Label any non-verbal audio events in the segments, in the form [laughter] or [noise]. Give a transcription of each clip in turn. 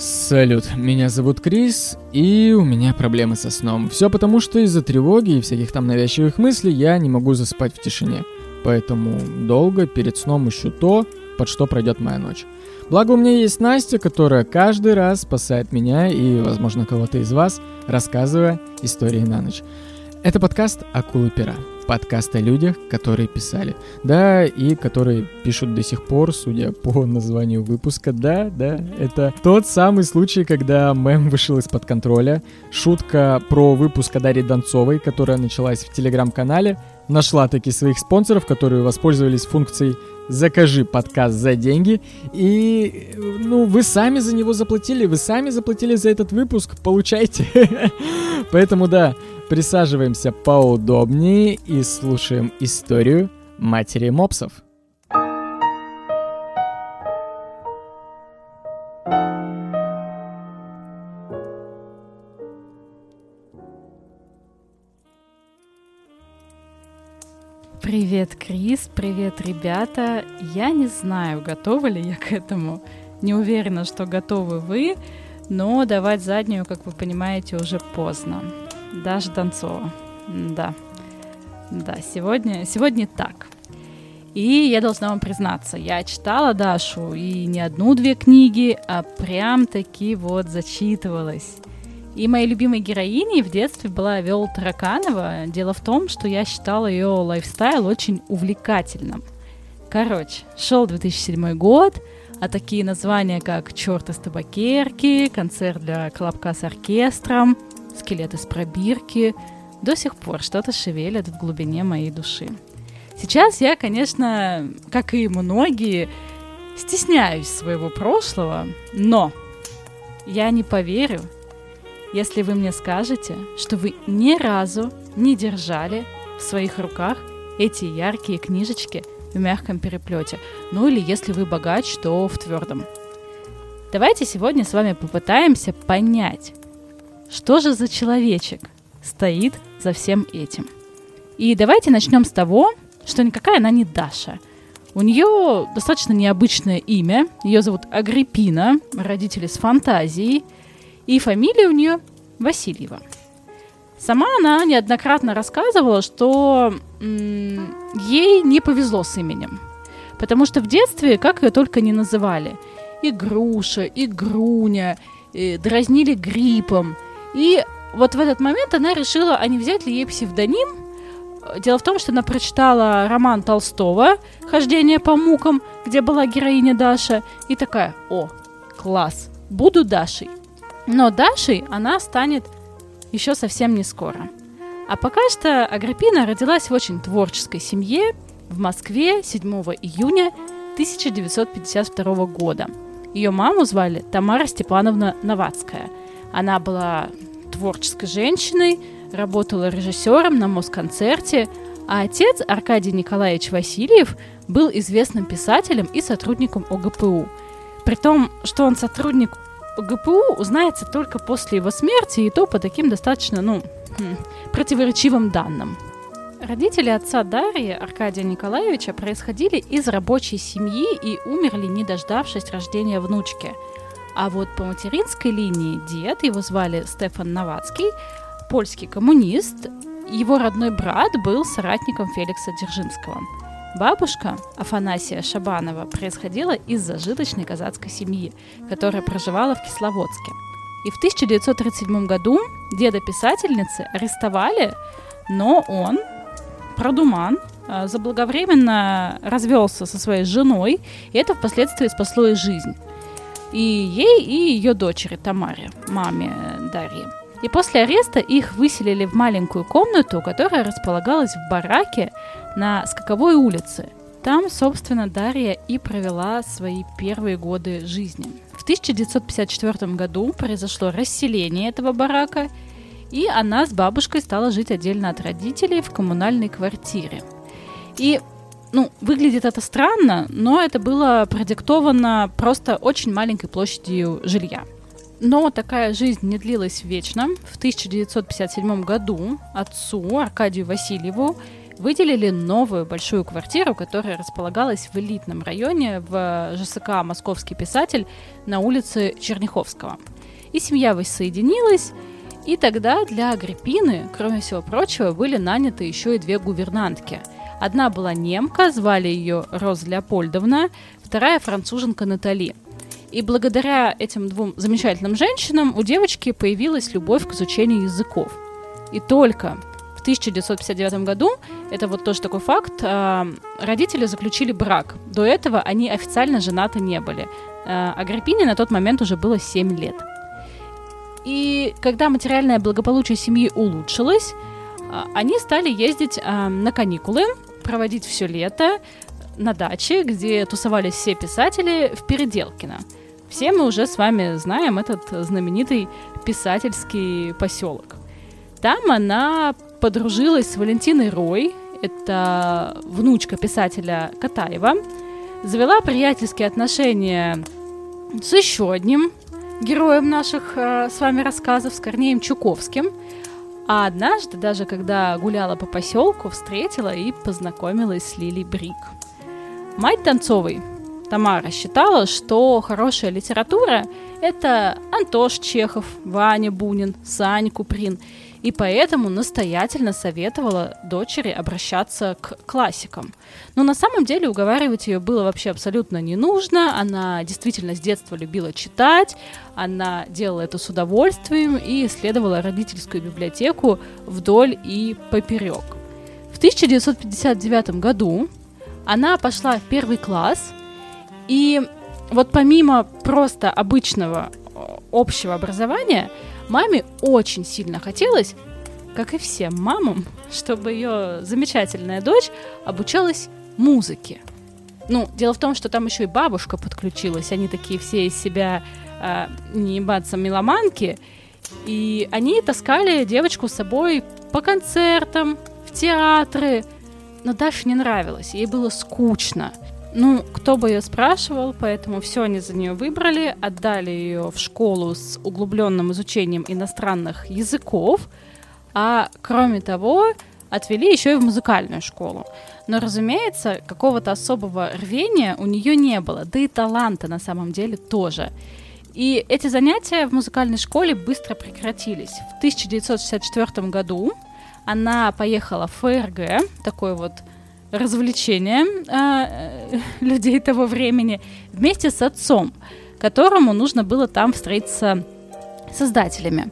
Салют, меня зовут Крис, и у меня проблемы со сном. Все потому, что из-за тревоги и всяких там навязчивых мыслей я не могу заспать в тишине. Поэтому долго перед сном ищу то, под что пройдет моя ночь. Благо у меня есть Настя, которая каждый раз спасает меня и, возможно, кого-то из вас, рассказывая истории на ночь. Это подкаст «Акулы пера». Подкаст о людях, которые писали. Да, и которые пишут до сих пор, судя по [laughs] названию выпуска. Да, да, это тот самый случай, когда мем вышел из-под контроля. Шутка про выпуск о Дарье Донцовой, которая началась в телеграм-канале, нашла таки своих спонсоров, которые воспользовались функцией «Закажи подкаст за деньги». И, ну, вы сами за него заплатили, вы сами заплатили за этот выпуск, получайте. [laughs] Поэтому, да, Присаживаемся поудобнее и слушаем историю матери мопсов. Привет, Крис, привет, ребята. Я не знаю, готова ли я к этому. Не уверена, что готовы вы, но давать заднюю, как вы понимаете, уже поздно. Даша Донцова. Да. Да, сегодня, сегодня так. И я должна вам признаться, я читала Дашу и не одну-две книги, а прям таки вот зачитывалась. И моей любимой героиней в детстве была Виола Тараканова. Дело в том, что я считала ее лайфстайл очень увлекательным. Короче, шел 2007 год, а такие названия, как «Черт из табакерки», «Концерт для колобка с оркестром», скелет из пробирки, до сих пор что-то шевелят в глубине моей души. Сейчас я, конечно, как и многие, стесняюсь своего прошлого, но я не поверю, если вы мне скажете, что вы ни разу не держали в своих руках эти яркие книжечки в мягком переплете. Ну или если вы богач, то в твердом. Давайте сегодня с вами попытаемся понять, что же за человечек стоит за всем этим? И давайте начнем с того, что никакая она не Даша. У нее достаточно необычное имя. Ее зовут Агриппина, родители с фантазией. И фамилия у нее Васильева. Сама она неоднократно рассказывала, что м- ей не повезло с именем. Потому что в детстве, как ее только не называли, и Груша, и Груня, и дразнили гриппом – и вот в этот момент она решила, а не взять ли ей псевдоним. Дело в том, что она прочитала роман Толстого «Хождение по мукам», где была героиня Даша, и такая, о, класс, буду Дашей. Но Дашей она станет еще совсем не скоро. А пока что Агриппина родилась в очень творческой семье в Москве 7 июня 1952 года. Ее маму звали Тамара Степановна Новацкая – она была творческой женщиной, работала режиссером на Москонцерте, а отец Аркадий Николаевич Васильев был известным писателем и сотрудником ОГПУ. При том, что он сотрудник ОГПУ, узнается только после его смерти, и то по таким достаточно, ну, хм, противоречивым данным. Родители отца Дарьи, Аркадия Николаевича, происходили из рабочей семьи и умерли, не дождавшись рождения внучки – а вот по материнской линии дед, его звали Стефан Новацкий, польский коммунист, его родной брат был соратником Феликса Дзержинского. Бабушка Афанасия Шабанова происходила из зажиточной казацкой семьи, которая проживала в Кисловодске. И в 1937 году деда писательницы арестовали, но он, продуман, а, заблаговременно развелся со своей женой, и это впоследствии спасло ей жизнь и ей, и ее дочери Тамаре, маме Дарьи. И после ареста их выселили в маленькую комнату, которая располагалась в бараке на Скаковой улице. Там, собственно, Дарья и провела свои первые годы жизни. В 1954 году произошло расселение этого барака, и она с бабушкой стала жить отдельно от родителей в коммунальной квартире. И ну, выглядит это странно, но это было продиктовано просто очень маленькой площадью жилья. Но такая жизнь не длилась вечно. В 1957 году отцу Аркадию Васильеву выделили новую большую квартиру, которая располагалась в элитном районе в ЖСК «Московский писатель» на улице Черняховского. И семья воссоединилась, и тогда для Агриппины, кроме всего прочего, были наняты еще и две гувернантки. Одна была немка, звали ее Роза Леопольдовна, вторая француженка Натали. И благодаря этим двум замечательным женщинам у девочки появилась любовь к изучению языков. И только 1959 году, это вот тоже такой факт, а, родители заключили брак. До этого они официально женаты не были. А Агриппине на тот момент уже было 7 лет. И когда материальное благополучие семьи улучшилось, а, они стали ездить на каникулы, проводить все лето на даче, где тусовались все писатели в Переделкино. Все мы уже с вами знаем этот знаменитый писательский поселок. Там она подружилась с Валентиной Рой, это внучка писателя Катаева, завела приятельские отношения с еще одним героем наших э, с вами рассказов, с Корнеем Чуковским. А однажды, даже когда гуляла по поселку, встретила и познакомилась с Лили Брик. Мать Танцовой, Тамара, считала, что хорошая литература – это Антош Чехов, Ваня Бунин, Сань Куприн – и поэтому настоятельно советовала дочери обращаться к классикам. Но на самом деле уговаривать ее было вообще абсолютно не нужно. Она действительно с детства любила читать, она делала это с удовольствием и исследовала родительскую библиотеку вдоль и поперек. В 1959 году она пошла в первый класс, и вот помимо просто обычного общего образования – Маме очень сильно хотелось, как и всем мамам, чтобы ее замечательная дочь обучалась музыке. Ну, дело в том, что там еще и бабушка подключилась. Они такие все из себя э, не ебаться меломанки. И они таскали девочку с собой по концертам, в театры. Но Даше не нравилось, ей было скучно. Ну, кто бы ее спрашивал, поэтому все они за нее выбрали, отдали ее в школу с углубленным изучением иностранных языков, а кроме того, отвели еще и в музыкальную школу. Но, разумеется, какого-то особого рвения у нее не было, да и таланта на самом деле тоже. И эти занятия в музыкальной школе быстро прекратились. В 1964 году она поехала в ФРГ, такой вот развлечение э, людей того времени вместе с отцом, которому нужно было там встретиться с создателями.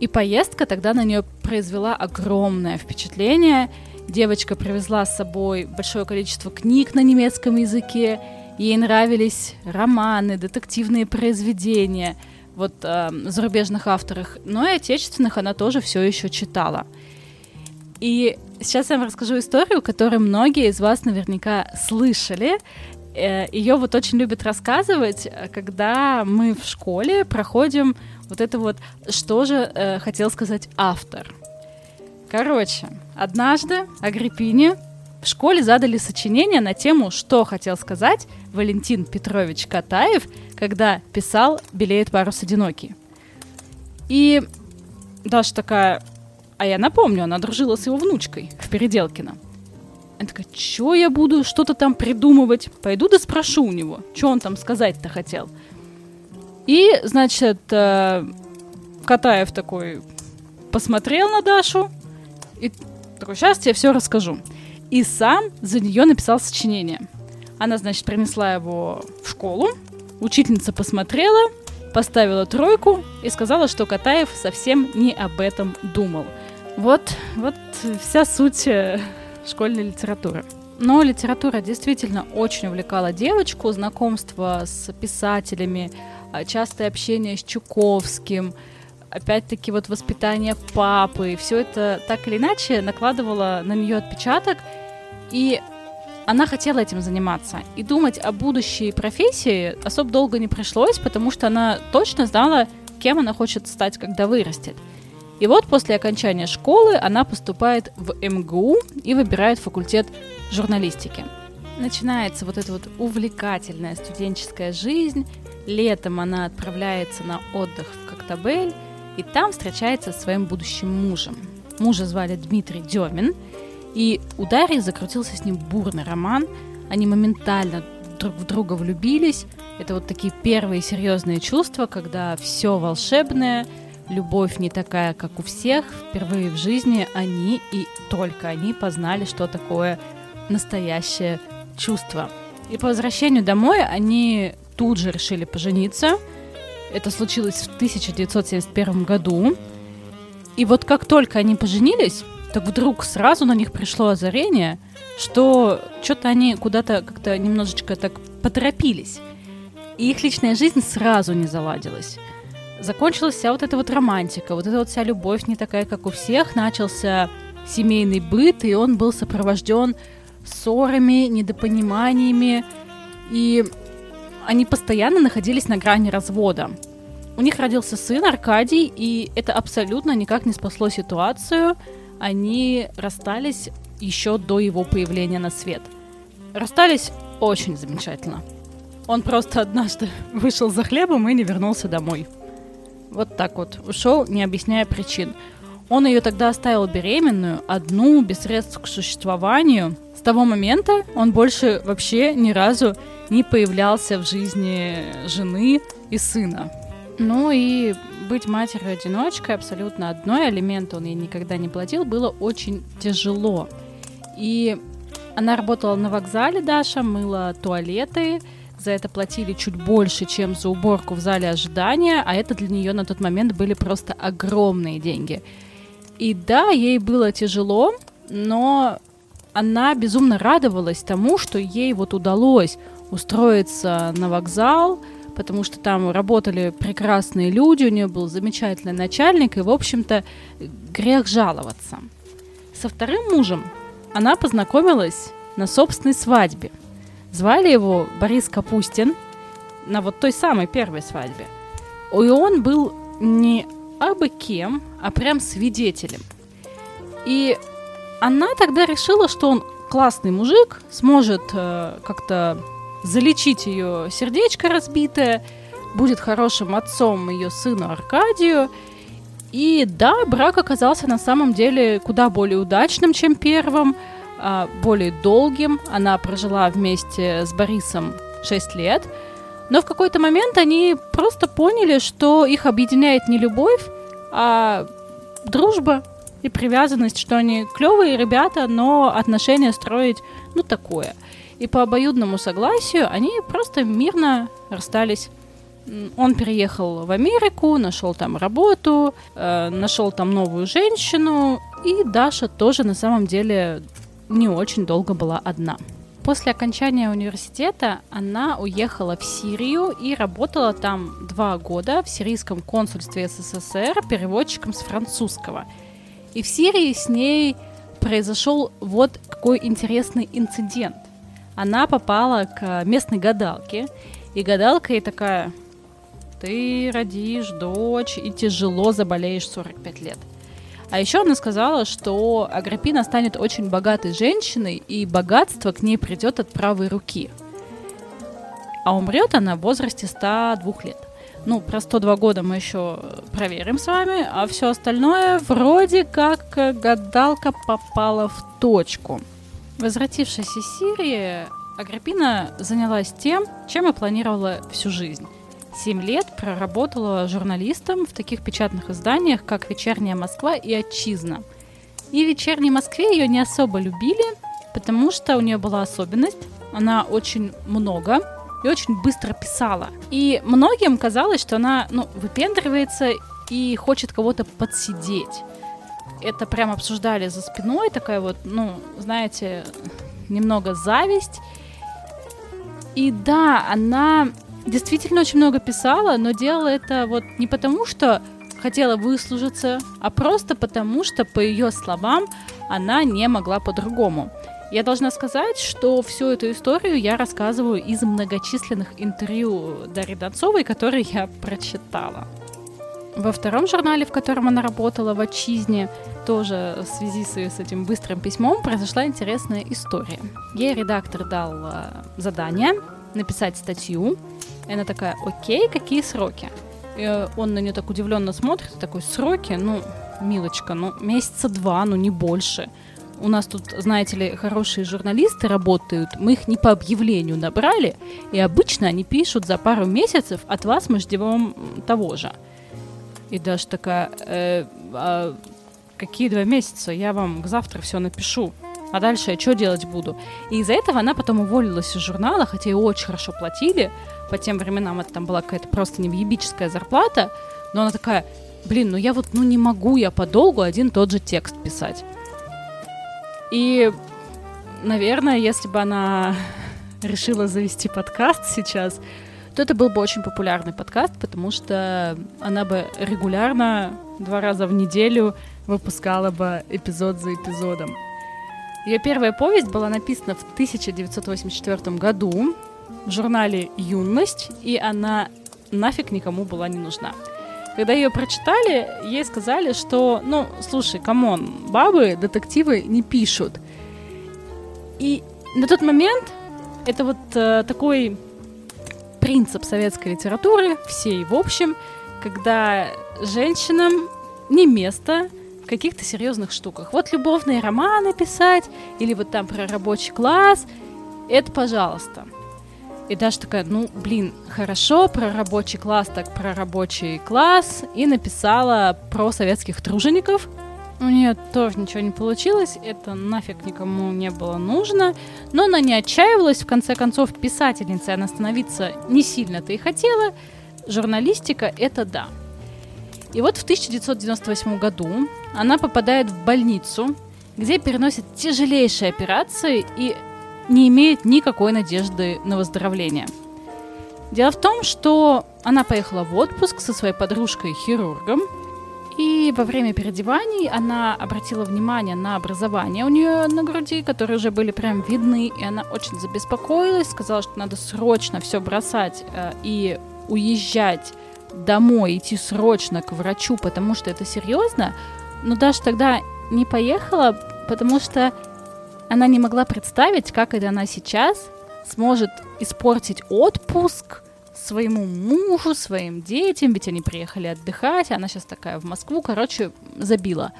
И поездка тогда на нее произвела огромное впечатление. Девочка привезла с собой большое количество книг на немецком языке. Ей нравились романы, детективные произведения вот э, зарубежных авторов, но и отечественных она тоже все еще читала. И сейчас я вам расскажу историю, которую многие из вас наверняка слышали. Э, Ее вот очень любят рассказывать, когда мы в школе проходим вот это вот, что же э, хотел сказать автор. Короче, однажды Агриппине в школе задали сочинение на тему, что хотел сказать Валентин Петрович Катаев, когда писал «Белеет парус одинокий». И Даша такая, а я напомню, она дружила с его внучкой в Переделкино. Она такая, что я буду что-то там придумывать? Пойду да спрошу у него, что он там сказать-то хотел. И, значит, э, Катаев такой посмотрел на Дашу и такой, сейчас тебе все расскажу. И сам за нее написал сочинение. Она, значит, принесла его в школу, учительница посмотрела, поставила тройку и сказала, что Катаев совсем не об этом думал – вот, вот вся суть э, школьной литературы. Но литература действительно очень увлекала девочку, знакомство с писателями, а, частое общение с Чуковским, опять-таки вот воспитание папы, все это так или иначе накладывало на нее отпечаток, и она хотела этим заниматься. И думать о будущей профессии особо долго не пришлось, потому что она точно знала, кем она хочет стать, когда вырастет. И вот после окончания школы она поступает в МГУ и выбирает факультет журналистики. Начинается вот эта вот увлекательная студенческая жизнь. Летом она отправляется на отдых в Коктебель и там встречается со своим будущим мужем. Мужа звали Дмитрий Демин. И у Дарьи закрутился с ним бурный роман. Они моментально друг в друга влюбились. Это вот такие первые серьезные чувства, когда все волшебное, любовь не такая, как у всех. Впервые в жизни они и только они познали, что такое настоящее чувство. И по возвращению домой они тут же решили пожениться. Это случилось в 1971 году. И вот как только они поженились, так вдруг сразу на них пришло озарение, что что-то они куда-то как-то немножечко так поторопились. И их личная жизнь сразу не заладилась. Закончилась вся вот эта вот романтика, вот эта вот вся любовь не такая, как у всех. Начался семейный быт, и он был сопровожден ссорами, недопониманиями. И они постоянно находились на грани развода. У них родился сын Аркадий, и это абсолютно никак не спасло ситуацию. Они расстались еще до его появления на свет. Расстались очень замечательно. Он просто однажды [laughs] вышел за хлебом и не вернулся домой. Вот так вот. Ушел, не объясняя причин. Он ее тогда оставил беременную, одну, без средств к существованию. С того момента он больше вообще ни разу не появлялся в жизни жены и сына. Ну и быть матерью-одиночкой абсолютно одной, алименты он ей никогда не платил, было очень тяжело. И она работала на вокзале, Даша, мыла туалеты, за это платили чуть больше, чем за уборку в зале ожидания, а это для нее на тот момент были просто огромные деньги. И да, ей было тяжело, но она безумно радовалась тому, что ей вот удалось устроиться на вокзал, потому что там работали прекрасные люди, у нее был замечательный начальник, и, в общем-то, грех жаловаться. Со вторым мужем она познакомилась на собственной свадьбе. Звали его Борис Капустин на вот той самой первой свадьбе. И он был не абы кем, а прям свидетелем. И она тогда решила, что он классный мужик, сможет э, как-то залечить ее сердечко разбитое, будет хорошим отцом ее сыну Аркадию. И да, брак оказался на самом деле куда более удачным, чем первым, более долгим. Она прожила вместе с Борисом 6 лет. Но в какой-то момент они просто поняли, что их объединяет не любовь, а дружба и привязанность, что они клевые ребята, но отношения строить, ну, такое – и по обоюдному согласию они просто мирно расстались. Он переехал в Америку, нашел там работу, э, нашел там новую женщину, и Даша тоже на самом деле не очень долго была одна. После окончания университета она уехала в Сирию и работала там два года в сирийском консульстве СССР переводчиком с французского. И в Сирии с ней произошел вот какой интересный инцидент она попала к местной гадалке, и гадалка ей такая, ты родишь дочь и тяжело заболеешь 45 лет. А еще она сказала, что Агриппина станет очень богатой женщиной, и богатство к ней придет от правой руки. А умрет она в возрасте 102 лет. Ну, про 102 года мы еще проверим с вами, а все остальное вроде как гадалка попала в точку – Возвратившись из Сирии, Агриппина занялась тем, чем и планировала всю жизнь. Семь лет проработала журналистом в таких печатных изданиях, как «Вечерняя Москва» и «Отчизна». И в «Вечерней Москве» ее не особо любили, потому что у нее была особенность. Она очень много и очень быстро писала. И многим казалось, что она ну, выпендривается и хочет кого-то подсидеть это прям обсуждали за спиной, такая вот, ну, знаете, немного зависть. И да, она действительно очень много писала, но делала это вот не потому, что хотела выслужиться, а просто потому, что, по ее словам, она не могла по-другому. Я должна сказать, что всю эту историю я рассказываю из многочисленных интервью Дарьи Донцовой, которые я прочитала. Во втором журнале, в котором она работала в отчизне, тоже в связи с, этим быстрым письмом произошла интересная история. Ей редактор дал э, задание написать статью, и она такая, окей, какие сроки? И он на нее так удивленно смотрит, такой, сроки, ну, милочка, ну, месяца два, ну, не больше. у нас тут, знаете ли, хорошие журналисты работают, мы их не по объявлению набрали, и обычно они пишут за пару месяцев, от вас мы ждем того же. И даже такая, э, а какие два месяца, я вам завтра все напишу, а дальше я что делать буду? И из-за этого она потом уволилась из журнала, хотя ей очень хорошо платили, по тем временам это там была какая-то просто невъебическая зарплата, но она такая, блин, ну я вот, ну не могу я подолгу один тот же текст писать. И, наверное, если бы она [laughs] решила завести подкаст сейчас, то это был бы очень популярный подкаст, потому что она бы регулярно, два раза в неделю выпускала бы эпизод за эпизодом. Ее первая повесть была написана в 1984 году в журнале «Юность», и она нафиг никому была не нужна. Когда ее прочитали, ей сказали, что, ну, слушай, come on, бабы детективы не пишут. И на тот момент это вот э, такой принцип советской литературы, всей в общем, когда женщинам не место каких-то серьезных штуках. Вот любовные романы писать, или вот там про рабочий класс, это пожалуйста. И даже такая, ну, блин, хорошо, про рабочий класс, так про рабочий класс. И написала про советских тружеников. У нее тоже ничего не получилось, это нафиг никому не было нужно. Но она не отчаивалась, в конце концов, писательницей она становиться не сильно-то и хотела. Журналистика — это да. И вот в 1998 году она попадает в больницу, где переносит тяжелейшие операции, и не имеет никакой надежды на выздоровление. Дело в том, что она поехала в отпуск со своей подружкой-хирургом, и во время переодеваний она обратила внимание на образование у нее на груди, которые уже были прям видны, и она очень забеспокоилась, сказала, что надо срочно все бросать э, и уезжать домой, идти срочно к врачу, потому что это серьезно. Но даже тогда не поехала, потому что она не могла представить, как это она сейчас сможет испортить отпуск своему мужу, своим детям, ведь они приехали отдыхать, она сейчас такая в Москву, короче, забила.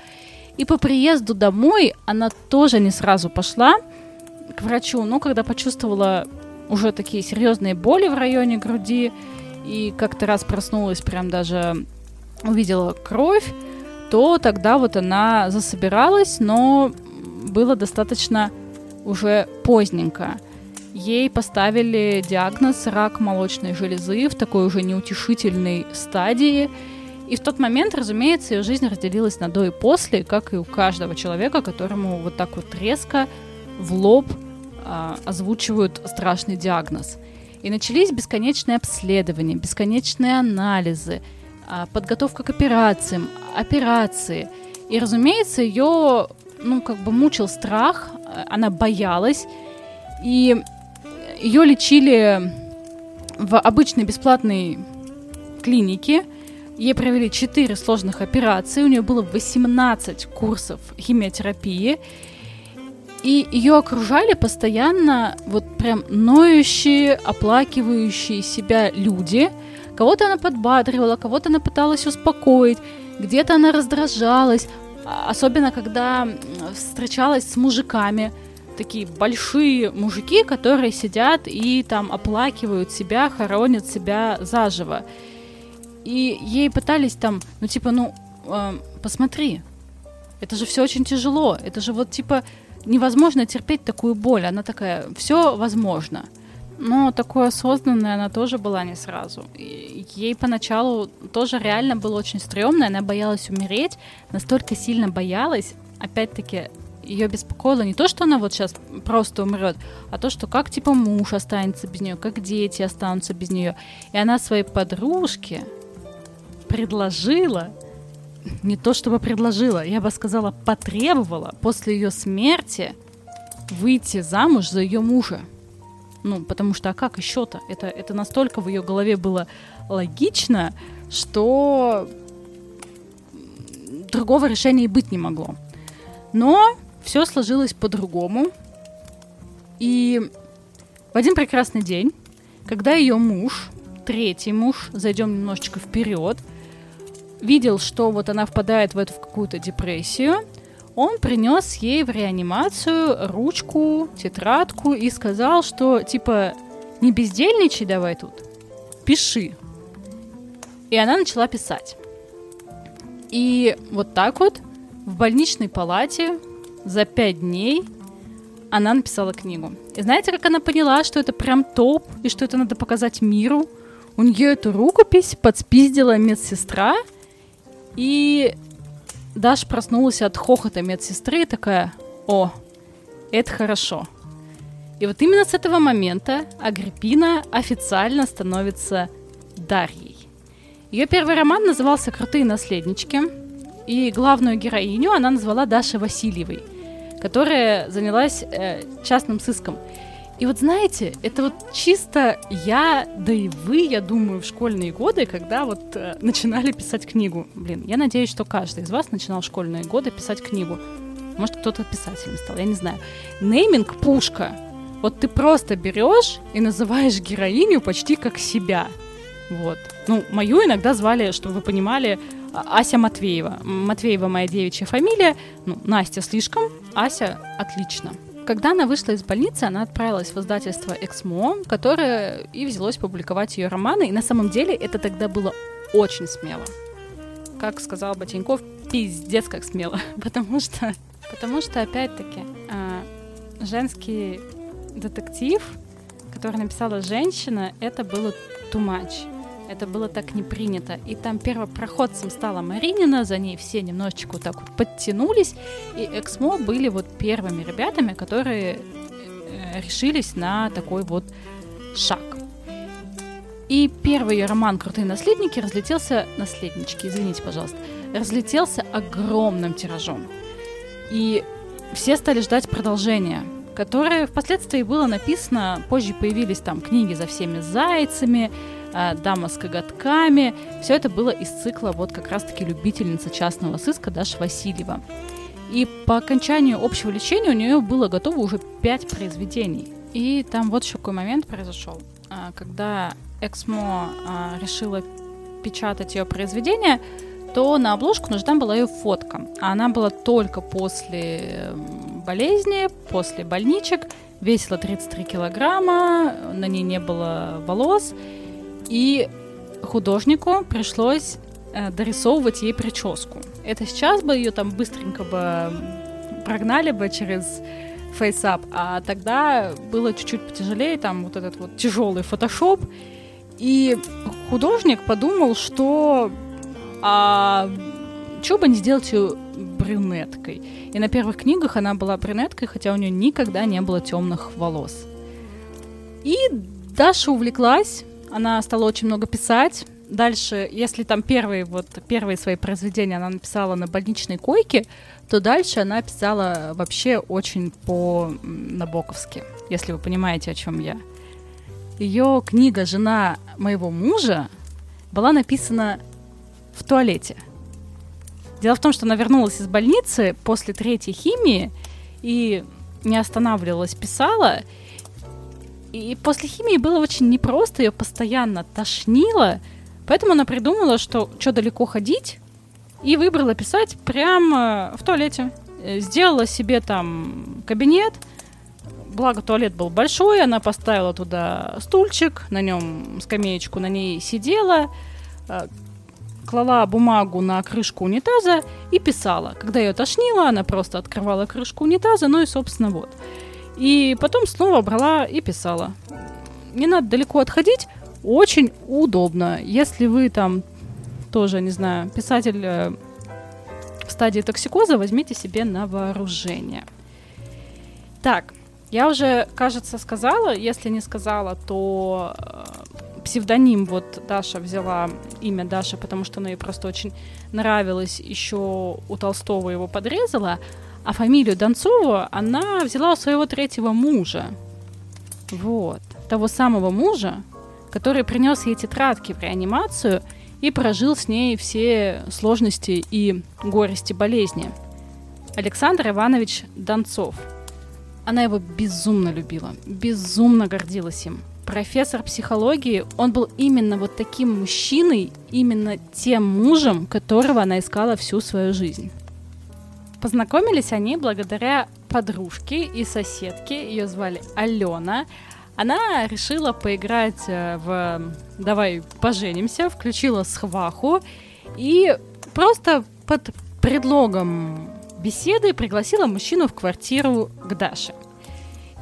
И по приезду домой она тоже не сразу пошла к врачу, но когда почувствовала уже такие серьезные боли в районе груди, и как-то раз проснулась, прям даже увидела кровь, то тогда вот она засобиралась, но было достаточно уже поздненько. Ей поставили диагноз рак молочной железы в такой уже неутешительной стадии. И в тот момент, разумеется, ее жизнь разделилась на до и после, как и у каждого человека, которому вот так вот резко в лоб а, озвучивают страшный диагноз. И начались бесконечные обследования, бесконечные анализы, а, подготовка к операциям, операции. И, разумеется, ее ну, как бы мучил страх, она боялась, и ее лечили в обычной бесплатной клинике. Ей провели 4 сложных операции, у нее было 18 курсов химиотерапии, и ее окружали постоянно вот прям ноющие, оплакивающие себя люди. Кого-то она подбадривала, кого-то она пыталась успокоить, где-то она раздражалась, а, особенно когда встречалась с мужиками, такие большие мужики, которые сидят и там оплакивают себя, хоронят себя заживо. И ей пытались там, ну типа, ну э, посмотри, это же все очень тяжело, это же вот типа невозможно терпеть такую боль. Она такая, все возможно. Но такой осознанной она тоже была не сразу. Ей поначалу тоже реально было очень стрёмно, она боялась умереть, настолько сильно боялась, опять-таки, ее беспокоило не то, что она вот сейчас просто умрет, а то, что как типа муж останется без нее, как дети останутся без нее. И она своей подружке предложила, не то чтобы предложила, я бы сказала, потребовала после ее смерти выйти замуж за ее мужа. Ну, потому что, а как еще-то? Это, это настолько в ее голове было логично, что другого решения и быть не могло. Но все сложилось по-другому. И в один прекрасный день, когда ее муж, третий муж, зайдем немножечко вперед, видел, что вот она впадает в эту в какую-то депрессию, он принес ей в реанимацию ручку, тетрадку и сказал, что типа не бездельничай давай тут, пиши. И она начала писать. И вот так вот в больничной палате за пять дней она написала книгу. И знаете, как она поняла, что это прям топ, и что это надо показать миру? У нее эту рукопись подспиздила медсестра, и Даша проснулась от хохота медсестры и такая, о, это хорошо. И вот именно с этого момента Агриппина официально становится Дарьей. Ее первый роман назывался «Крутые наследнички», и главную героиню она назвала Дашей Васильевой, которая занялась э, частным сыском. И вот знаете, это вот чисто я, да и вы, я думаю, в школьные годы, когда вот э, начинали писать книгу. Блин, я надеюсь, что каждый из вас начинал в школьные годы писать книгу. Может, кто-то писателем стал, я не знаю. Нейминг пушка. Вот ты просто берешь и называешь героиню почти как себя. Вот. Ну, мою иногда звали, чтобы вы понимали, а, Ася Матвеева. Матвеева моя девичья фамилия. Ну, Настя слишком, Ася отлично. Когда она вышла из больницы, она отправилась в издательство «Эксмо», которое и взялось публиковать ее романы. И на самом деле это тогда было очень смело. Как сказал Ботеньков, пиздец как смело. [laughs] Потому что, потому что опять-таки, а, женский детектив, который написала женщина, это было too much. Это было так не принято. И там первопроходцем стала Маринина, за ней все немножечко вот так вот подтянулись, и Эксмо были вот первыми ребятами, которые э, решились на такой вот шаг. И первый ее роман «Крутые наследники» разлетелся... Наследнички, извините, пожалуйста. Разлетелся огромным тиражом. И все стали ждать продолжения, которое впоследствии было написано... Позже появились там книги «За всеми зайцами», а, дама с коготками. Все это было из цикла вот как раз-таки любительница частного сыска Даша Васильева. И по окончанию общего лечения у нее было готово уже пять произведений. И там вот еще какой момент произошел. А, когда Эксмо а, решила печатать ее произведение, то на обложку нужна была ее фотка. А она была только после болезни, после больничек, весила 33 килограмма, на ней не было волос, и художнику пришлось э, дорисовывать ей прическу. Это сейчас бы ее там быстренько бы прогнали бы через фейсап, а тогда было чуть-чуть потяжелее, там вот этот вот тяжелый фотошоп, и художник подумал, что а что бы не сделать ее брюнеткой. И на первых книгах она была брюнеткой, хотя у нее никогда не было темных волос. И Даша увлеклась она стала очень много писать. Дальше, если там первые, вот, первые свои произведения она написала на больничной койке, то дальше она писала вообще очень по-набоковски, если вы понимаете, о чем я. Ее книга «Жена моего мужа» была написана в туалете. Дело в том, что она вернулась из больницы после третьей химии и не останавливалась, писала, и после химии было очень непросто, ее постоянно тошнило, поэтому она придумала, что что далеко ходить, и выбрала писать прямо в туалете. Э, сделала себе там кабинет, благо туалет был большой, она поставила туда стульчик, на нем скамеечку, на ней сидела, э, клала бумагу на крышку унитаза и писала. Когда ее тошнило, она просто открывала крышку унитаза, ну и, собственно, вот. И потом снова брала и писала. Не надо далеко отходить, очень удобно. Если вы там тоже, не знаю, писатель э, в стадии токсикоза, возьмите себе на вооружение. Так, я уже, кажется, сказала. Если не сказала, то э, псевдоним вот Даша взяла имя Даша, потому что она ей просто очень нравилось. Еще у Толстого его подрезала. А фамилию Донцова она взяла у своего третьего мужа. Вот. Того самого мужа, который принес ей тетрадки в реанимацию и прожил с ней все сложности и горести болезни. Александр Иванович Донцов. Она его безумно любила, безумно гордилась им. Профессор психологии, он был именно вот таким мужчиной, именно тем мужем, которого она искала всю свою жизнь. Познакомились они благодаря подружке и соседке, ее звали Алена. Она решила поиграть э, в «Давай поженимся», включила схваху и просто под предлогом беседы пригласила мужчину в квартиру к Даше.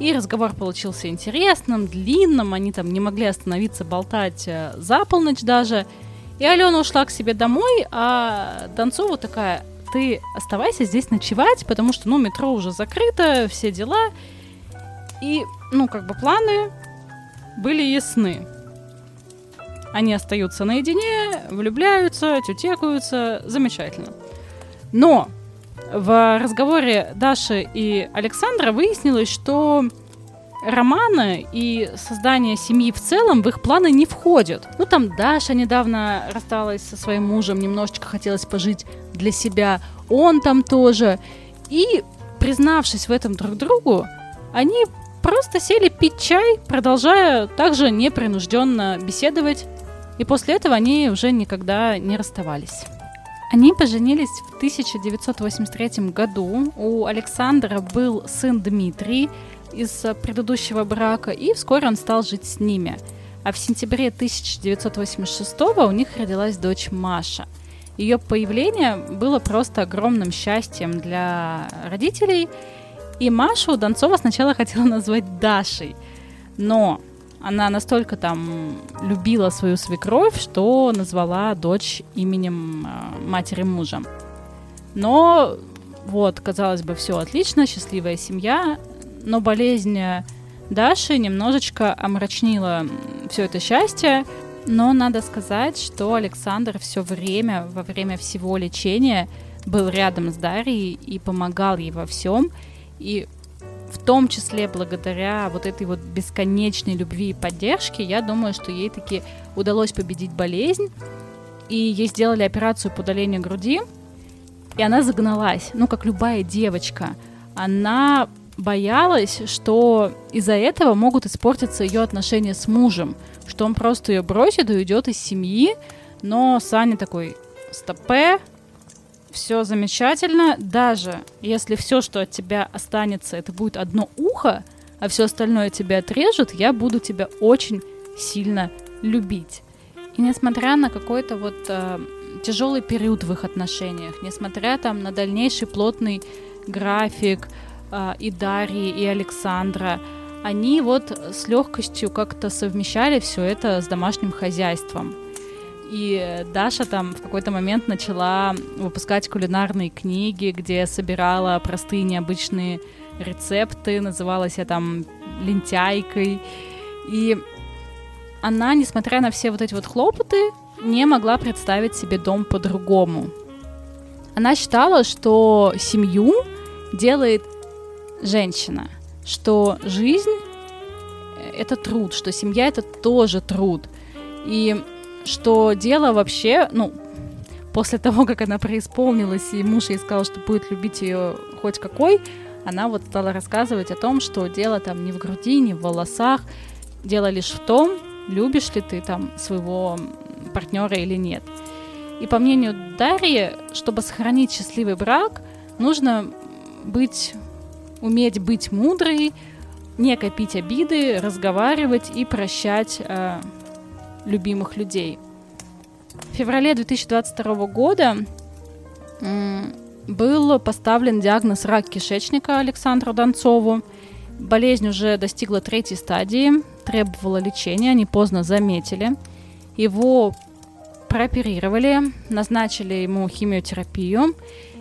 И разговор получился интересным, длинным, они там не могли остановиться болтать э, за полночь даже. И Алена ушла к себе домой, а Донцова такая, ты оставайся здесь ночевать, потому что, ну, метро уже закрыто, все дела. И, ну, как бы планы были ясны. Они остаются наедине, влюбляются, тютекаются, замечательно. Но в разговоре Даши и Александра выяснилось, что романы и создание семьи в целом в их планы не входят. Ну, там Даша недавно рассталась со своим мужем, немножечко хотелось пожить для себя, он там тоже. И, признавшись в этом друг другу, они просто сели пить чай, продолжая также непринужденно беседовать. И после этого они уже никогда не расставались. Они поженились в 1983 году. У Александра был сын Дмитрий, из предыдущего брака, и вскоре он стал жить с ними. А в сентябре 1986 у них родилась дочь Маша. Ее появление было просто огромным счастьем для родителей, и Машу Донцова сначала хотела назвать Дашей, но она настолько там любила свою свекровь, что назвала дочь именем э, матери мужа. Но вот, казалось бы, все отлично, счастливая семья, но болезнь Даши немножечко омрачнила все это счастье. Но надо сказать, что Александр все время, во время всего лечения, был рядом с Дарьей и помогал ей во всем. И в том числе благодаря вот этой вот бесконечной любви и поддержке, я думаю, что ей таки удалось победить болезнь. И ей сделали операцию по удалению груди, и она загналась, ну, как любая девочка. Она боялась, что из-за этого могут испортиться ее отношения с мужем, что он просто ее бросит и уйдет из семьи. Но Саня такой, стопе, все замечательно, даже если все, что от тебя останется, это будет одно ухо, а все остальное тебя отрежут, я буду тебя очень сильно любить. И несмотря на какой-то вот э, тяжелый период в их отношениях, несмотря там на дальнейший плотный график, и Дарьи, и Александра, они вот с легкостью как-то совмещали все это с домашним хозяйством. И Даша там в какой-то момент начала выпускать кулинарные книги, где собирала простые необычные рецепты, называлась я там лентяйкой. И она, несмотря на все вот эти вот хлопоты, не могла представить себе дом по-другому. Она считала, что семью делает женщина, что жизнь — это труд, что семья — это тоже труд. И что дело вообще, ну, после того, как она преисполнилась, и муж ей сказал, что будет любить ее хоть какой, она вот стала рассказывать о том, что дело там не в груди, не в волосах, дело лишь в том, любишь ли ты там своего партнера или нет. И по мнению Дарьи, чтобы сохранить счастливый брак, нужно быть уметь быть мудрой, не копить обиды, разговаривать и прощать э, любимых людей. В феврале 2022 года э, был поставлен диагноз рак кишечника Александру Донцову. Болезнь уже достигла третьей стадии, требовала лечения, они поздно заметили. Его прооперировали, назначили ему химиотерапию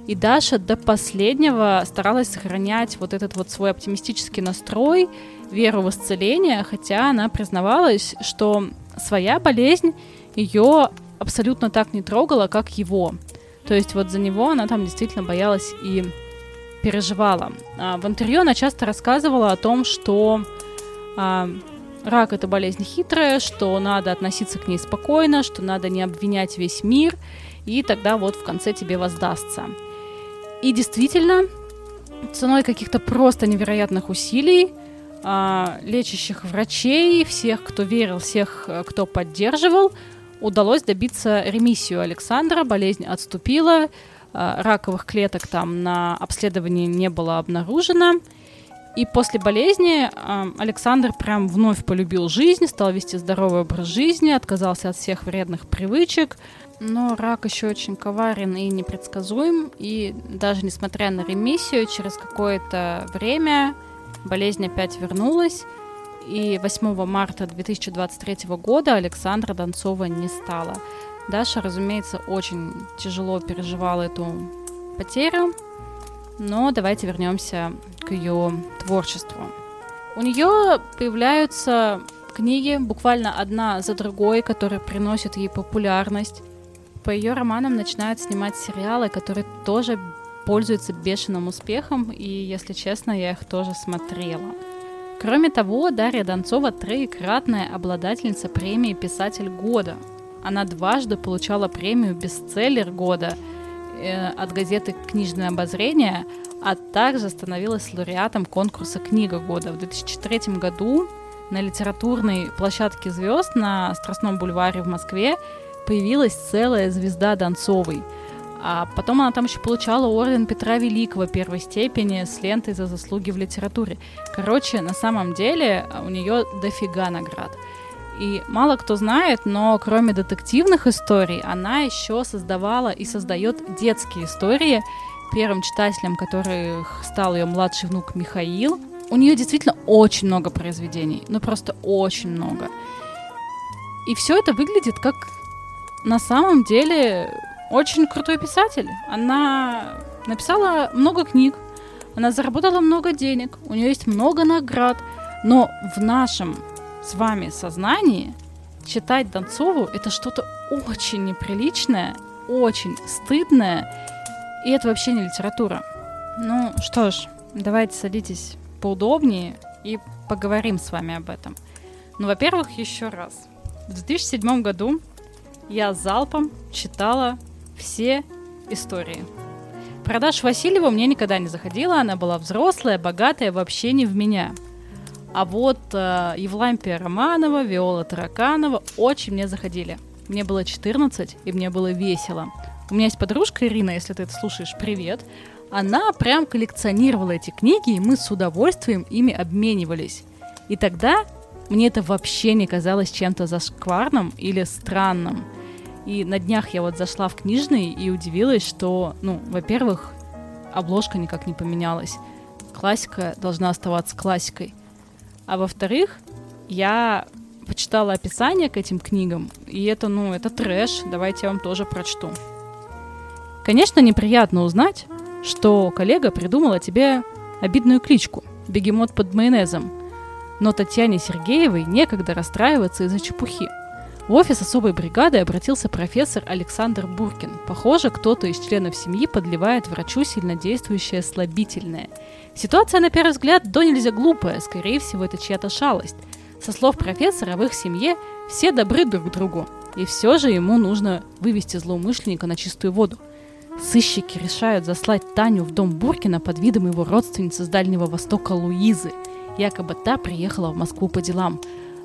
и Даша до последнего старалась сохранять вот этот вот свой оптимистический настрой, веру в исцеление, хотя она признавалась, что своя болезнь ее абсолютно так не трогала, как его. То есть вот за него она там действительно боялась и переживала. А в интервью она часто рассказывала о том, что а, рак это болезнь хитрая, что надо относиться к ней спокойно, что надо не обвинять весь мир, и тогда вот в конце тебе воздастся. И действительно, ценой каких-то просто невероятных усилий, а, лечащих врачей, всех, кто верил, всех, э, кто поддерживал, удалось добиться ремиссию Александра, болезнь отступила, раковых клеток там на обследовании не было обнаружено. И после болезни э, Александр прям вновь полюбил жизнь, стал вести здоровый образ жизни, отказался от всех вредных привычек. Но рак еще очень коварен и непредсказуем. И даже несмотря на ремиссию, через какое-то время болезнь опять вернулась. И 8 марта 2023 года Александра Донцова не стало. Даша, разумеется, очень тяжело переживала эту потерю, но давайте вернемся к ее творчеству. У нее появляются книги, буквально одна за другой, которые приносят ей популярность. По ее романам начинают снимать сериалы, которые тоже пользуются бешеным успехом, и, если честно, я их тоже смотрела. Кроме того, Дарья Донцова троекратная обладательница премии «Писатель года». Она дважды получала премию «Бестселлер года» э, от газеты «Книжное обозрение», а также становилась лауреатом конкурса «Книга года». В 2003 году на литературной площадке звезд на Страстном бульваре в Москве появилась целая звезда Донцовой. А потом она там еще получала орден Петра Великого первой степени с лентой за заслуги в литературе. Короче, на самом деле у нее дофига наград. И мало кто знает, но кроме детективных историй, она еще создавала и создает детские истории. Первым читателем, которых стал ее младший внук Михаил. У нее действительно очень много произведений, ну просто очень много. И все это выглядит как на самом деле очень крутой писатель. Она написала много книг, она заработала много денег, у нее есть много наград, но в нашем с вами сознании читать Донцову это что-то очень неприличное, очень стыдное, и это вообще не литература. Ну что ж, давайте садитесь поудобнее и поговорим с вами об этом. Ну, во-первых, еще раз. В 2007 году я залпом читала все истории. Продаж Васильева мне никогда не заходила, она была взрослая, богатая, вообще не в меня. А вот э, Евлампия Романова, Виола Тараканова очень мне заходили. Мне было 14, и мне было весело. У меня есть подружка Ирина, если ты это слушаешь, привет. Она прям коллекционировала эти книги, и мы с удовольствием ими обменивались. И тогда мне это вообще не казалось чем-то зашкварным или странным. И на днях я вот зашла в книжный и удивилась, что, ну, во-первых, обложка никак не поменялась. Классика должна оставаться классикой. А во-вторых, я почитала описание к этим книгам, и это, ну, это трэш. Давайте я вам тоже прочту. Конечно, неприятно узнать, что коллега придумала тебе обидную кличку «Бегемот под майонезом», но Татьяне Сергеевой некогда расстраиваться из-за чепухи – в офис особой бригады обратился профессор Александр Буркин. Похоже, кто-то из членов семьи подливает врачу сильнодействующее слабительное. Ситуация, на первый взгляд, до нельзя глупая, скорее всего, это чья-то шалость. Со слов профессора, в их семье все добры друг к другу, и все же ему нужно вывести злоумышленника на чистую воду. Сыщики решают заслать Таню в дом Буркина под видом его родственницы с Дальнего Востока Луизы. Якобы та приехала в Москву по делам.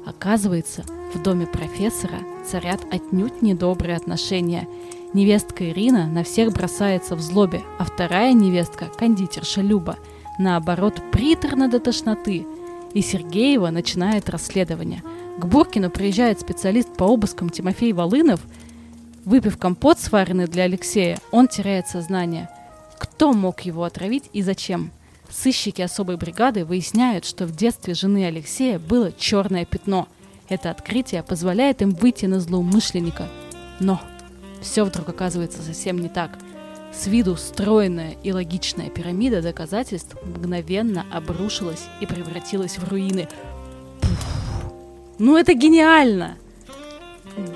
Оказывается, в доме профессора царят отнюдь недобрые отношения. Невестка Ирина на всех бросается в злобе, а вторая невестка, кондитерша Люба, наоборот, приторна до тошноты. И Сергеева начинает расследование. К Буркину приезжает специалист по обыскам Тимофей Волынов. Выпив компот, сваренный для Алексея, он теряет сознание. Кто мог его отравить и зачем? Сыщики особой бригады выясняют, что в детстве жены Алексея было черное пятно. Это открытие позволяет им выйти на злоумышленника. Но все вдруг оказывается совсем не так. С виду стройная и логичная пирамида доказательств мгновенно обрушилась и превратилась в руины. Ну это гениально!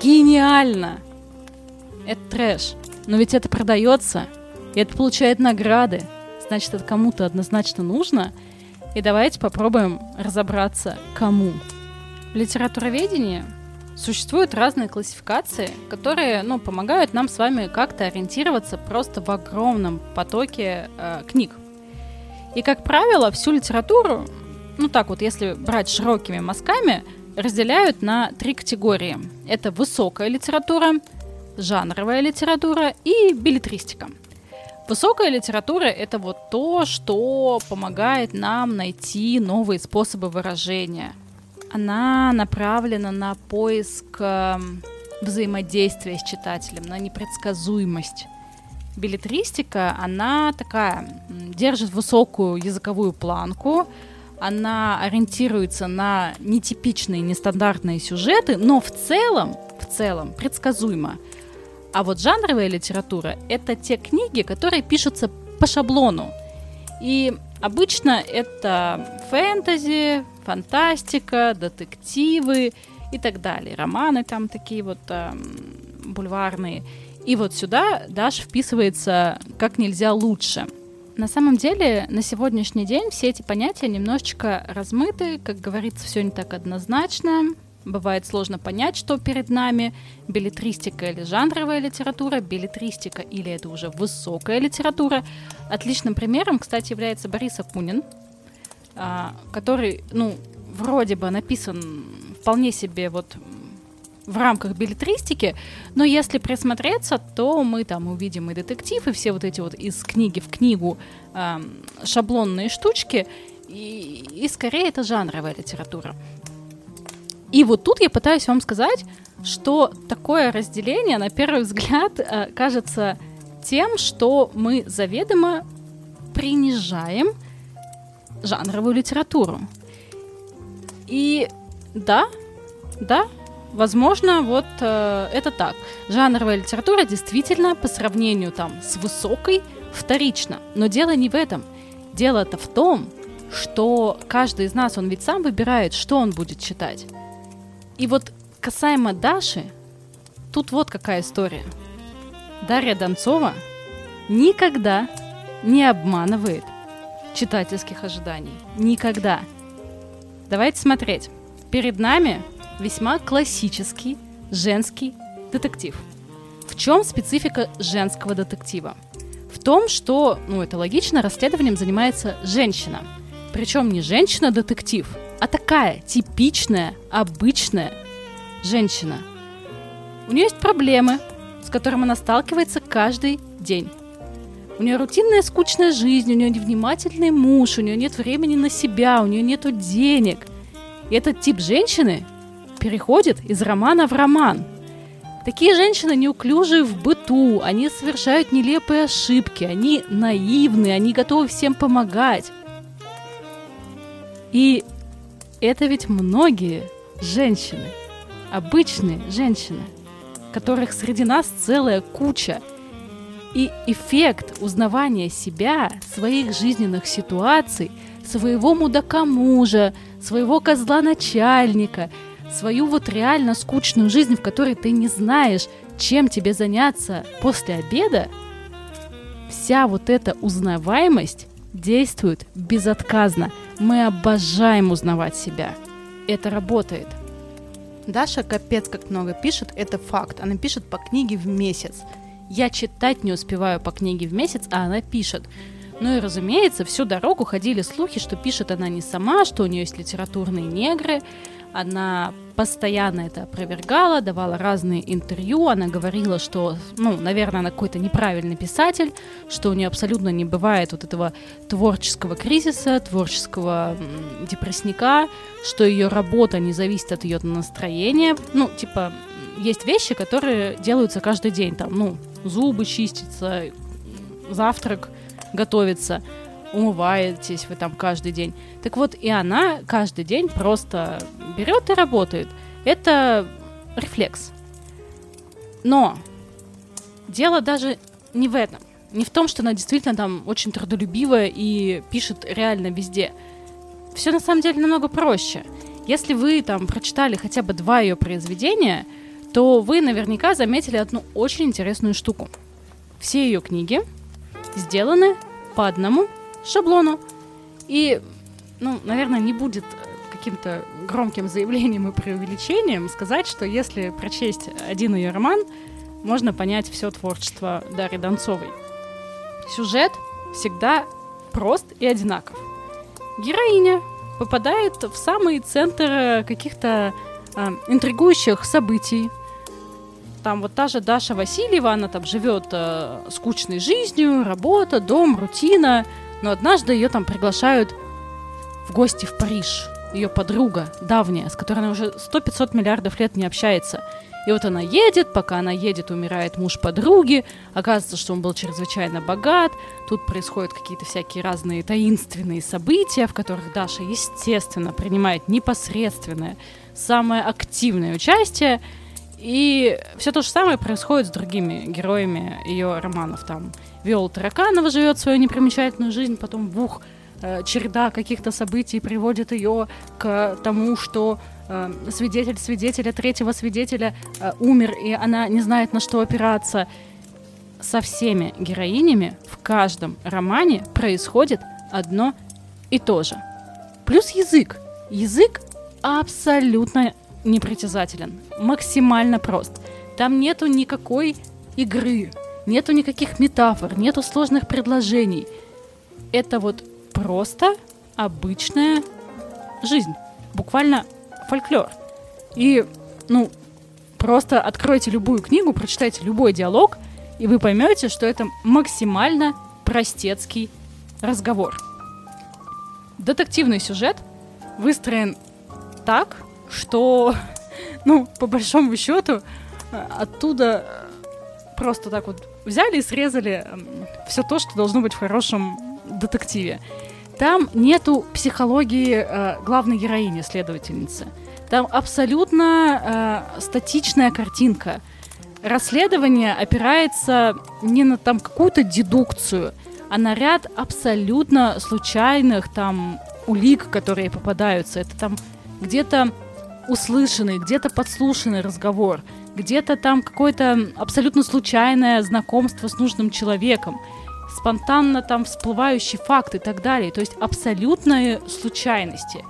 Гениально! Это трэш. Но ведь это продается, и это получает награды значит, это кому-то однозначно нужно. И давайте попробуем разобраться, кому. В литературоведении существуют разные классификации, которые ну, помогают нам с вами как-то ориентироваться просто в огромном потоке э, книг. И, как правило, всю литературу, ну так вот, если брать широкими мазками, разделяют на три категории. Это высокая литература, жанровая литература и билетристика – Высокая литература — это вот то, что помогает нам найти новые способы выражения. Она направлена на поиск эм, взаимодействия с читателем, на непредсказуемость. Билетристика, она такая, держит высокую языковую планку, она ориентируется на нетипичные, нестандартные сюжеты, но в целом, в целом предсказуемо. А вот жанровая литература — это те книги, которые пишутся по шаблону. И обычно это фэнтези, фантастика, детективы и так далее. Романы там такие вот э, бульварные. И вот сюда Даша вписывается как нельзя лучше. На самом деле, на сегодняшний день все эти понятия немножечко размыты, как говорится, все не так однозначно. Бывает сложно понять, что перед нами билетристика или жанровая литература, билетристика или это уже высокая литература. Отличным примером, кстати, является Борис Акунин, а, который, ну, вроде бы написан вполне себе вот в рамках билетристики, но если присмотреться, то мы там увидим и детектив, и все вот эти вот из книги в книгу э, шаблонные штучки, и, и скорее это жанровая литература. И вот тут я пытаюсь вам сказать, что такое разделение, на первый взгляд, э, кажется тем, что мы заведомо принижаем жанровую литературу. И да, да, возможно, вот э, это так. Жанровая литература действительно по сравнению там с высокой вторична. Но дело не в этом. Дело-то в том, что каждый из нас, он ведь сам выбирает, что он будет читать. И вот касаемо Даши, тут вот какая история. Дарья Донцова никогда не обманывает читательских ожиданий. Никогда. Давайте смотреть. Перед нами весьма классический женский детектив. В чем специфика женского детектива? В том, что, ну это логично, расследованием занимается женщина. Причем не женщина-детектив, а такая типичная, обычная женщина. У нее есть проблемы, с которыми она сталкивается каждый день. У нее рутинная скучная жизнь, у нее невнимательный муж, у нее нет времени на себя, у нее нет денег. И этот тип женщины переходит из романа в роман. Такие женщины неуклюжие в быту, они совершают нелепые ошибки, они наивны, они готовы всем помогать. И это ведь многие женщины, обычные женщины, которых среди нас целая куча. И эффект узнавания себя, своих жизненных ситуаций, своего мудака мужа, своего козла начальника, свою вот реально скучную жизнь, в которой ты не знаешь, чем тебе заняться после обеда, вся вот эта узнаваемость действует безотказно – мы обожаем узнавать себя. Это работает. Даша капец как много пишет, это факт. Она пишет по книге в месяц. Я читать не успеваю по книге в месяц, а она пишет. Ну и, разумеется, всю дорогу ходили слухи, что пишет она не сама, что у нее есть литературные негры, она постоянно это опровергала, давала разные интервью, она говорила, что, ну, наверное, она какой-то неправильный писатель, что у нее абсолютно не бывает вот этого творческого кризиса, творческого депрессника, что ее работа не зависит от ее настроения. Ну, типа, есть вещи, которые делаются каждый день, там, ну, зубы чистятся, завтрак готовится умываетесь вы там каждый день. Так вот, и она каждый день просто берет и работает. Это рефлекс. Но дело даже не в этом. Не в том, что она действительно там очень трудолюбивая и пишет реально везде. Все на самом деле намного проще. Если вы там прочитали хотя бы два ее произведения, то вы наверняка заметили одну очень интересную штуку. Все ее книги сделаны по одному шаблону. И, ну, наверное, не будет каким-то громким заявлением и преувеличением сказать, что если прочесть один ее роман, можно понять все творчество Дарьи Донцовой. Сюжет всегда прост и одинаков. Героиня попадает в самый центр каких-то э, интригующих событий. там вот та же Даша Васильева, она там живет э, скучной жизнью, работа, дом, рутина, но однажды ее там приглашают в гости в Париж. Ее подруга, давняя, с которой она уже 100-500 миллиардов лет не общается. И вот она едет, пока она едет, умирает муж подруги, оказывается, что он был чрезвычайно богат, тут происходят какие-то всякие разные таинственные события, в которых Даша, естественно, принимает непосредственное, самое активное участие, и все то же самое происходит с другими героями ее романов. Там Виола Тараканова живет свою непримечательную жизнь, потом бух, э, череда каких-то событий приводит ее к тому, что э, свидетель свидетеля, третьего свидетеля э, умер, и она не знает, на что опираться. Со всеми героинями в каждом романе происходит одно и то же. Плюс язык. Язык абсолютно непритязателен, максимально прост. Там нету никакой игры, нету никаких метафор, нету сложных предложений. Это вот просто обычная жизнь, буквально фольклор. И, ну, просто откройте любую книгу, прочитайте любой диалог, и вы поймете, что это максимально простецкий разговор. Детективный сюжет выстроен так, что, [laughs] ну, по большому счету, оттуда просто так вот взяли и срезали все то, что должно быть в хорошем детективе. Там нету психологии э, главной героини, следовательницы. Там абсолютно э, статичная картинка. Расследование опирается не на там какую-то дедукцию, а на ряд абсолютно случайных там улик, которые попадаются. Это там где-то услышанный, где-то подслушанный разговор, где-то там какое-то абсолютно случайное знакомство с нужным человеком, спонтанно там всплывающий факт и так далее. То есть абсолютные случайности.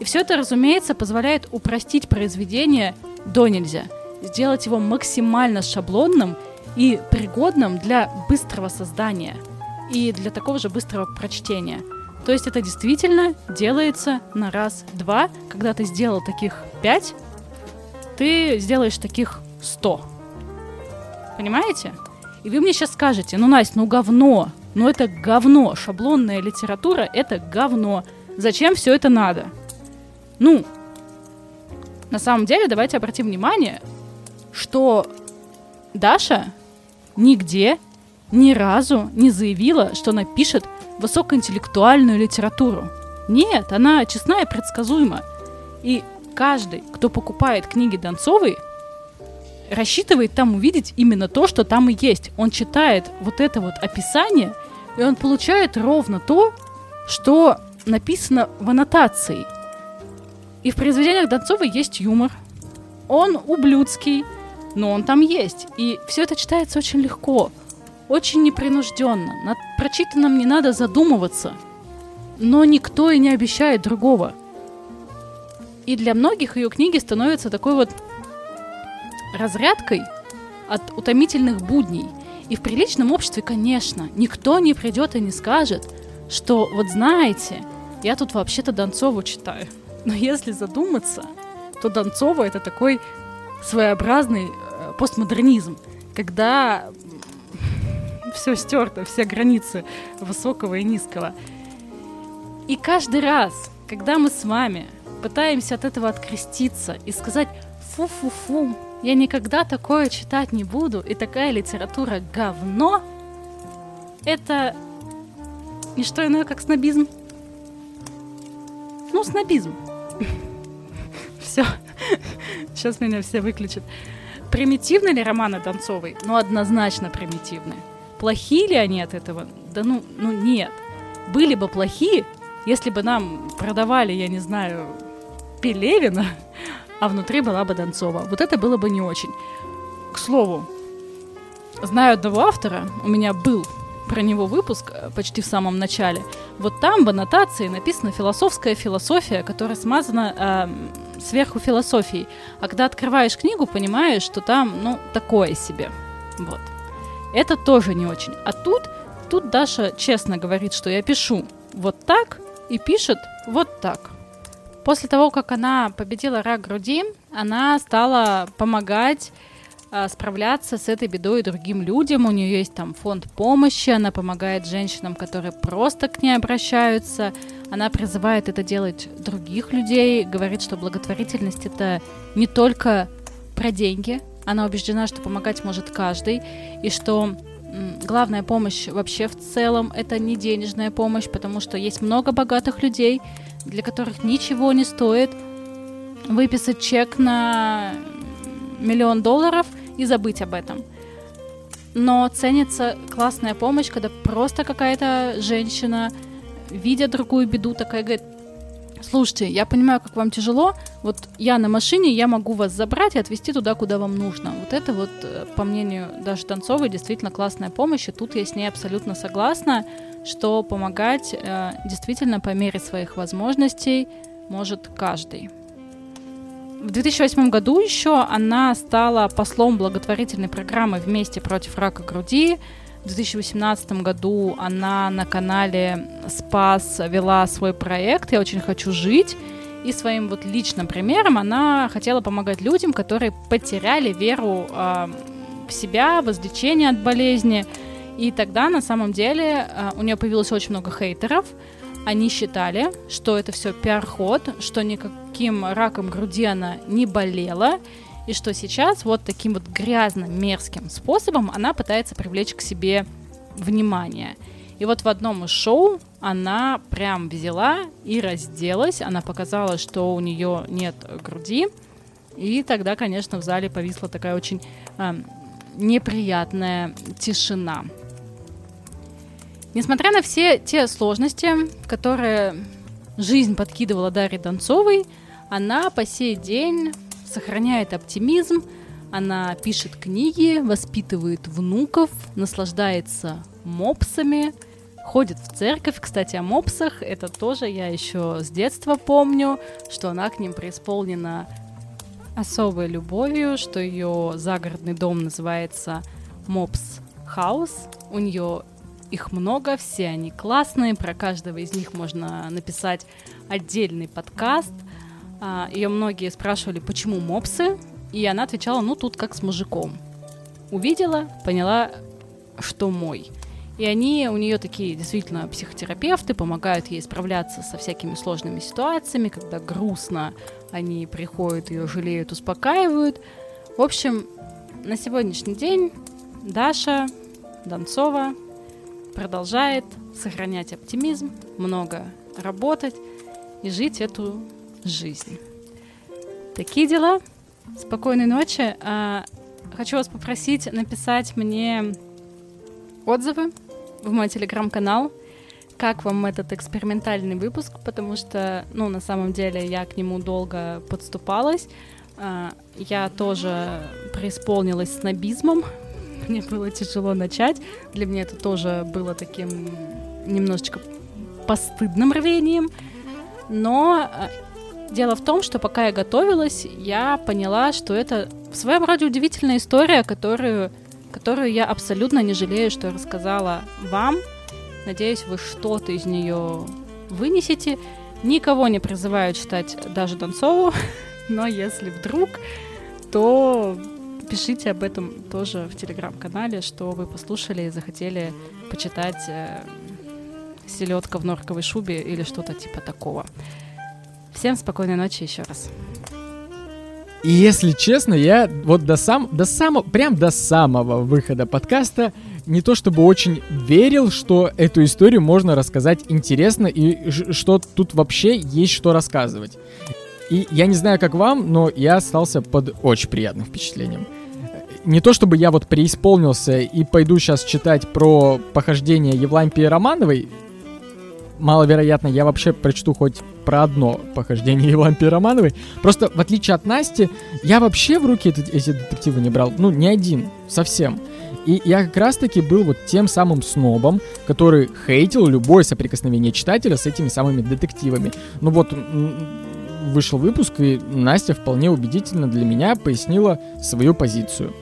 И все это, разумеется, позволяет упростить произведение до нельзя, сделать его максимально шаблонным и пригодным для быстрого создания и для такого же быстрого прочтения – то есть это действительно делается на раз-два. Когда ты сделал таких пять, ты сделаешь таких сто. Понимаете? И вы мне сейчас скажете, ну, Настя, ну говно, ну это говно, шаблонная литература — это говно. Зачем все это надо? Ну, на самом деле, давайте обратим внимание, что Даша нигде ни разу не заявила, что напишет высокоинтеллектуальную литературу. Нет, она честна и предсказуема. И каждый, кто покупает книги Донцовой, рассчитывает там увидеть именно то, что там и есть. Он читает вот это вот описание, и он получает ровно то, что написано в аннотации. И в произведениях Донцовой есть юмор. Он ублюдский, но он там есть. И все это читается очень легко очень непринужденно. Над прочитанным не надо задумываться. Но никто и не обещает другого. И для многих ее книги становятся такой вот разрядкой от утомительных будней. И в приличном обществе, конечно, никто не придет и не скажет, что вот знаете, я тут вообще-то Донцову читаю. Но если задуматься, то Донцова это такой своеобразный э, постмодернизм, когда все стерто, все границы высокого и низкого. И каждый раз, когда мы с вами пытаемся от этого откреститься и сказать «фу-фу-фу, я никогда такое читать не буду, и такая литература говно», это не что иное, как снобизм. Ну, снобизм. [laughs] Все. Сейчас меня все выключат. Примитивны ли романы Донцовой? Ну, однозначно примитивны. Плохие ли они от этого? Да ну, ну нет. Были бы плохие, если бы нам продавали, я не знаю, Пелевина, а внутри была бы Донцова. Вот это было бы не очень. К слову, знаю одного автора, у меня был про него выпуск э, почти в самом начале. Вот там в аннотации написана философская философия, которая смазана э, сверху философией. А когда открываешь книгу, понимаешь, что там, ну, такое себе. Вот. Это тоже не очень. А тут, тут Даша честно говорит, что я пишу вот так и пишет вот так. После того, как она победила рак груди, она стала помогать а, справляться с этой бедой другим людям. У нее есть там фонд помощи, она помогает женщинам, которые просто к ней обращаются. Она призывает это делать других людей, говорит, что благотворительность это не только про деньги. Она убеждена, что помогать может каждый, и что главная помощь вообще в целом это не денежная помощь, потому что есть много богатых людей, для которых ничего не стоит выписать чек на миллион долларов и забыть об этом. Но ценится классная помощь, когда просто какая-то женщина, видя другую беду, такая говорит, слушайте, я понимаю, как вам тяжело, вот я на машине, я могу вас забрать и отвезти туда, куда вам нужно. Вот это вот, э, по мнению даже Танцовой, действительно классная помощь, и тут я с ней абсолютно согласна, что помогать э, действительно по мере своих возможностей может каждый. В 2008 году еще она стала послом благотворительной программы «Вместе против рака груди». В 2018 году она на канале «Спас» вела свой проект «Я очень хочу жить». И своим вот личным примером она хотела помогать людям, которые потеряли веру э, в себя, в излечение от болезни. И тогда на самом деле э, у нее появилось очень много хейтеров – они считали, что это все пиар-ход, что никаким раком груди она не болела, и что сейчас вот таким вот грязным, мерзким способом она пытается привлечь к себе внимание. И вот в одном из шоу она прям взяла и разделась, она показала, что у нее нет груди, и тогда, конечно, в зале повисла такая очень э, неприятная тишина. Несмотря на все те сложности, которые жизнь подкидывала Дарье Донцовой, она по сей день сохраняет оптимизм, она пишет книги, воспитывает внуков, наслаждается мопсами, ходит в церковь. Кстати, о мопсах, это тоже я еще с детства помню, что она к ним преисполнена особой любовью, что ее загородный дом называется Мопс Хаус. У нее их много, все они классные, про каждого из них можно написать отдельный подкаст. А, Ее многие спрашивали, почему мопсы, и она отвечала, ну тут как с мужиком. Увидела, поняла, что мой. И они у нее такие действительно психотерапевты, помогают ей справляться со всякими сложными ситуациями, когда грустно, они приходят, ее жалеют, успокаивают. В общем, на сегодняшний день Даша Донцова продолжает сохранять оптимизм, много работать и жить эту жизнь. Такие дела. Спокойной ночи. А, хочу вас попросить написать мне отзывы в мой телеграм-канал. Как вам этот экспериментальный выпуск? Потому что, ну, на самом деле, я к нему долго подступалась. А, я тоже преисполнилась снобизмом, [laughs] мне было тяжело начать. Для меня это тоже было таким немножечко постыдным рвением. Но э, дело в том, что пока я готовилась, я поняла, что это в своем роде удивительная история, которую, которую я абсолютно не жалею, что рассказала вам. Надеюсь, вы что-то из нее вынесете. Никого не призываю читать даже Донцову, [laughs] но если вдруг, то Пишите об этом тоже в телеграм-канале, что вы послушали и захотели почитать э, «Селедка в норковой шубе» или что-то типа такого. Всем спокойной ночи еще раз. И если честно, я вот до сам, до самого, прям до самого выхода подкаста не то чтобы очень верил, что эту историю можно рассказать интересно и что тут вообще есть что рассказывать. И я не знаю, как вам, но я остался под очень приятным впечатлением. Не то чтобы я вот преисполнился и пойду сейчас читать про похождение Евлампии Романовой, маловероятно, я вообще прочту хоть про одно похождение [laughs] Евлампии Романовой. Просто, в отличие от Насти, я вообще в руки эти детективы не брал. Ну, ни один, совсем. И я как раз-таки был вот тем самым снобом, который хейтил любое соприкосновение читателя с этими самыми детективами. Ну вот, вышел выпуск, и Настя вполне убедительно для меня пояснила свою позицию.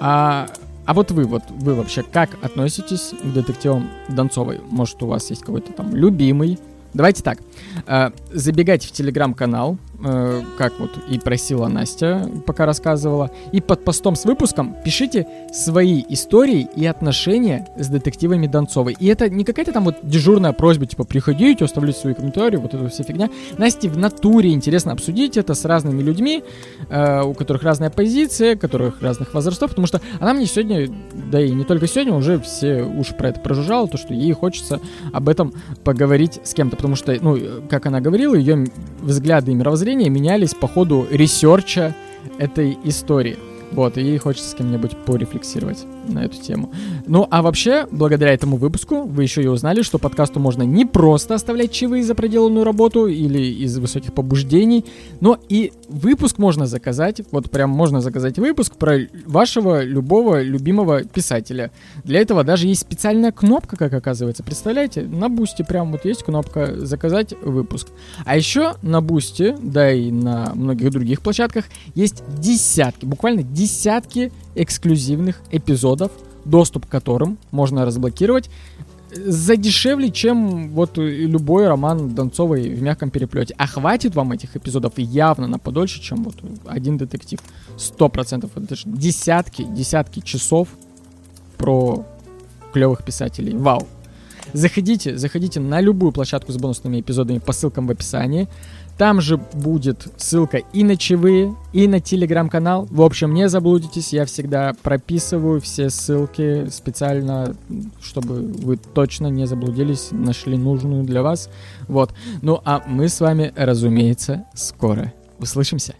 А, а вот вы, вот вы вообще как относитесь к детективам Донцовой? Может, у вас есть какой-то там любимый? Давайте так. Э, забегайте в телеграм-канал, э, как вот и просила Настя, пока рассказывала, и под постом с выпуском пишите свои истории и отношения с детективами Донцовой. И это не какая-то там вот дежурная просьба, типа, приходите, оставляйте свои комментарии, вот это вся фигня. Насте в натуре интересно обсудить это с разными людьми, э, у которых разная позиция, у которых разных возрастов, потому что она мне сегодня, да и не только сегодня, уже все уши про это прожужжала, то, что ей хочется об этом поговорить с кем-то, потому что, ну, как она говорила, ее взгляды и мировоззрение менялись по ходу research а этой истории. Вот, и хочется с кем-нибудь порефлексировать на эту тему. Ну, а вообще, благодаря этому выпуску вы еще и узнали, что подкасту можно не просто оставлять чаевые за проделанную работу или из высоких побуждений, но и выпуск можно заказать, вот прям можно заказать выпуск про вашего любого любимого писателя. Для этого даже есть специальная кнопка, как оказывается. Представляете, на Boosty прям вот есть кнопка «Заказать выпуск». А еще на Boosty, да и на многих других площадках, есть десятки, буквально десятки эксклюзивных эпизодов, доступ к которым можно разблокировать за дешевле, чем вот любой роман Донцовой в мягком переплете. А хватит вам этих эпизодов явно на подольше, чем вот один детектив. Сто процентов. Это же десятки, десятки часов про клевых писателей. Вау. Заходите, заходите на любую площадку с бонусными эпизодами по ссылкам в описании. Там же будет ссылка и на чаевые, и на телеграм-канал. В общем, не заблудитесь, я всегда прописываю все ссылки специально, чтобы вы точно не заблудились, нашли нужную для вас. Вот. Ну а мы с вами, разумеется, скоро услышимся.